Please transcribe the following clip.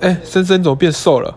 哎，森森怎么变瘦了？